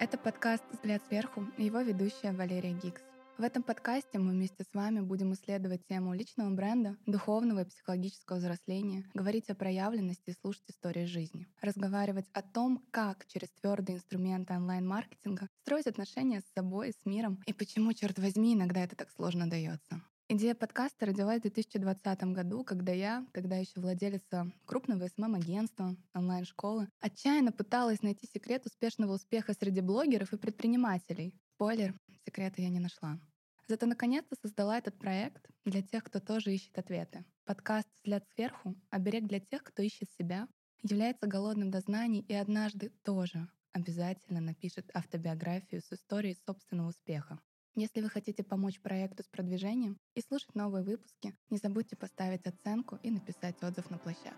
Это подкаст «Взгляд сверху» и его ведущая Валерия Гикс. В этом подкасте мы вместе с вами будем исследовать тему личного бренда, духовного и психологического взросления, говорить о проявленности и слушать истории жизни, разговаривать о том, как через твердые инструменты онлайн-маркетинга строить отношения с собой, с миром и почему, черт возьми, иногда это так сложно дается. Идея подкаста родилась в 2020 году, когда я, тогда еще владелица крупного СММ-агентства, онлайн-школы, отчаянно пыталась найти секрет успешного успеха среди блогеров и предпринимателей. Спойлер, секрета я не нашла. Зато наконец-то создала этот проект для тех, кто тоже ищет ответы. Подкаст «Взгляд сверху» — оберег для тех, кто ищет себя, является голодным до знаний и однажды тоже обязательно напишет автобиографию с историей собственного успеха. Если вы хотите помочь проекту с продвижением и слушать новые выпуски, не забудьте поставить оценку и написать отзыв на площадке.